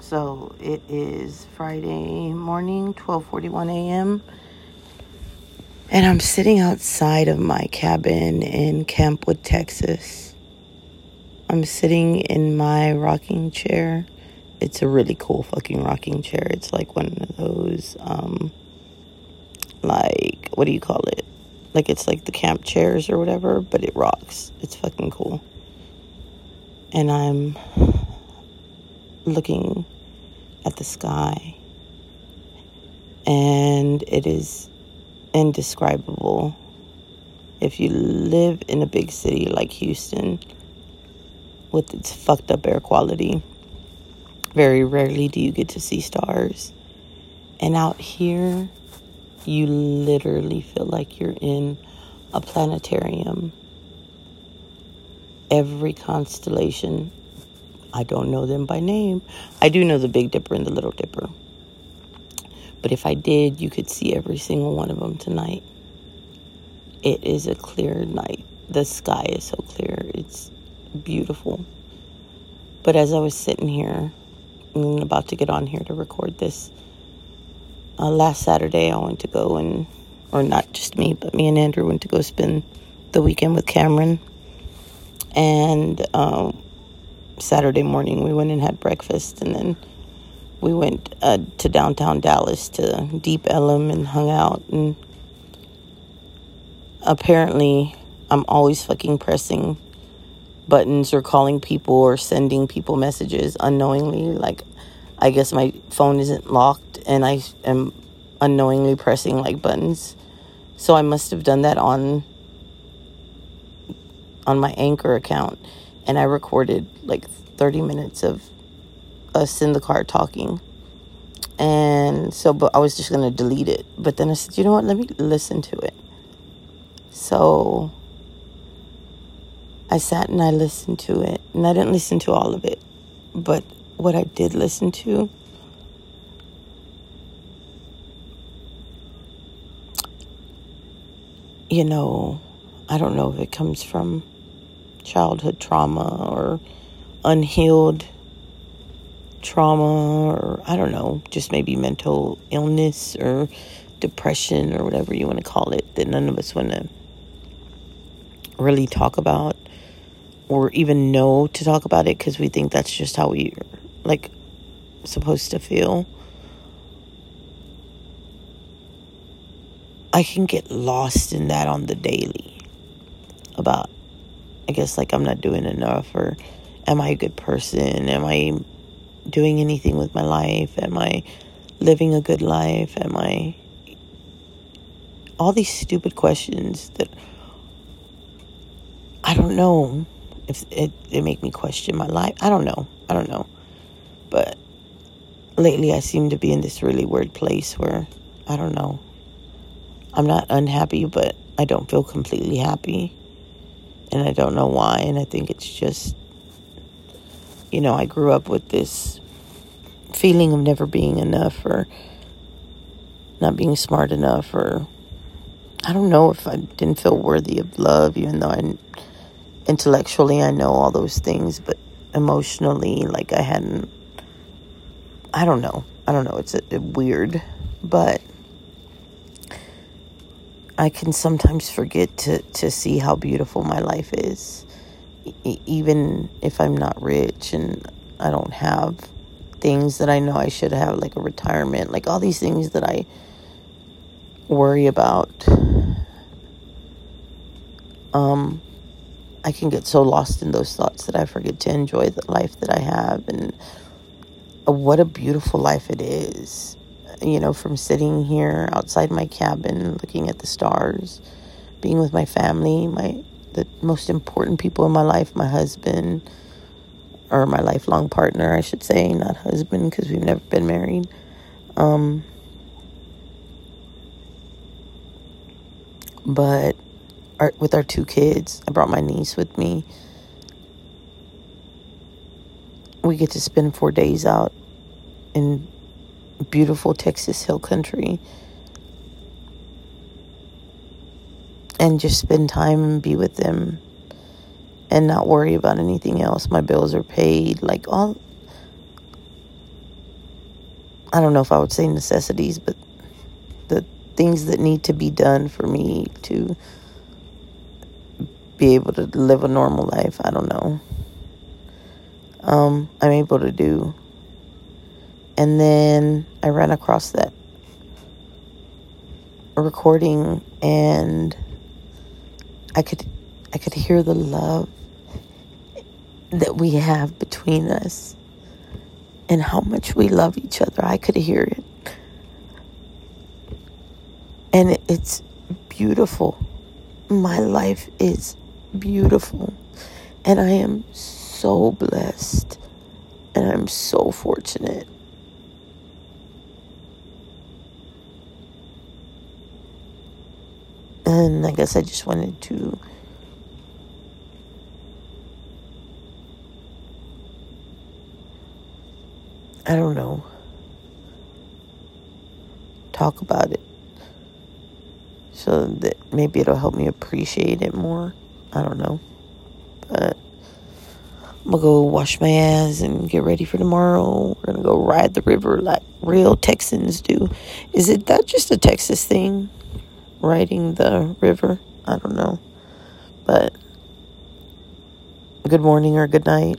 So it is Friday morning, 12:41 a.m. And I'm sitting outside of my cabin in Camp Wood, Texas. I'm sitting in my rocking chair. It's a really cool fucking rocking chair. It's like one of those um like what do you call it? Like it's like the camp chairs or whatever, but it rocks. It's fucking cool. And I'm looking at the sky, and it is indescribable. If you live in a big city like Houston with its fucked up air quality, very rarely do you get to see stars. And out here, you literally feel like you're in a planetarium. Every constellation I don't know them by name. I do know the Big Dipper and the Little Dipper. But if I did, you could see every single one of them tonight. It is a clear night. The sky is so clear. It's beautiful. But as I was sitting here, and about to get on here to record this, uh, last Saturday I went to go and, or not just me, but me and Andrew went to go spend the weekend with Cameron. And um, Saturday morning we went and had breakfast and then we went uh, to downtown Dallas to Deep Ellum and hung out and apparently I'm always fucking pressing buttons or calling people or sending people messages unknowingly. Like I guess my phone isn't locked and I am unknowingly pressing like buttons. So I must have done that on on my anchor account and I recorded like 30 minutes of us in the car talking. And so, but I was just going to delete it. But then I said, you know what? Let me listen to it. So I sat and I listened to it. And I didn't listen to all of it. But what I did listen to, you know, I don't know if it comes from childhood trauma or unhealed trauma or I don't know, just maybe mental illness or depression or whatever you want to call it that none of us want to really talk about or even know to talk about it because we think that's just how we like supposed to feel. I can get lost in that on the daily about I guess like I'm not doing enough or am I a good person? Am I doing anything with my life? Am I living a good life? Am I all these stupid questions that I don't know if it, it make me question my life. I don't know. I don't know. But lately I seem to be in this really weird place where I don't know. I'm not unhappy, but I don't feel completely happy and I don't know why. And I think it's just, you know, I grew up with this feeling of never being enough or not being smart enough or I don't know if I didn't feel worthy of love, even though I intellectually I know all those things, but emotionally, like I hadn't. I don't know. I don't know. It's a, a weird, but I can sometimes forget to, to see how beautiful my life is. E- even if I'm not rich and I don't have things that I know I should have, like a retirement, like all these things that I worry about. Um, I can get so lost in those thoughts that I forget to enjoy the life that I have and what a beautiful life it is you know, from sitting here outside my cabin looking at the stars, being with my family, my the most important people in my life, my husband or my lifelong partner, I should say, not husband because we've never been married. Um, but our, with our two kids, I brought my niece with me. We get to spend four days out in beautiful Texas Hill Country and just spend time and be with them and not worry about anything else. My bills are paid. Like all I don't know if I would say necessities, but the things that need to be done for me to be able to live a normal life. I don't know. Um, I'm able to do. And then I ran across that recording and I could I could hear the love that we have between us and how much we love each other. I could hear it. And it's beautiful. My life is beautiful. And I am so blessed. And I'm so fortunate. And I guess I just wanted to I don't know. Talk about it. So that maybe it'll help me appreciate it more. I don't know. But I'm gonna go wash my ass and get ready for tomorrow. We're gonna go ride the river like real Texans do. Is it that just a Texas thing? Riding the river? I don't know. But good morning or good night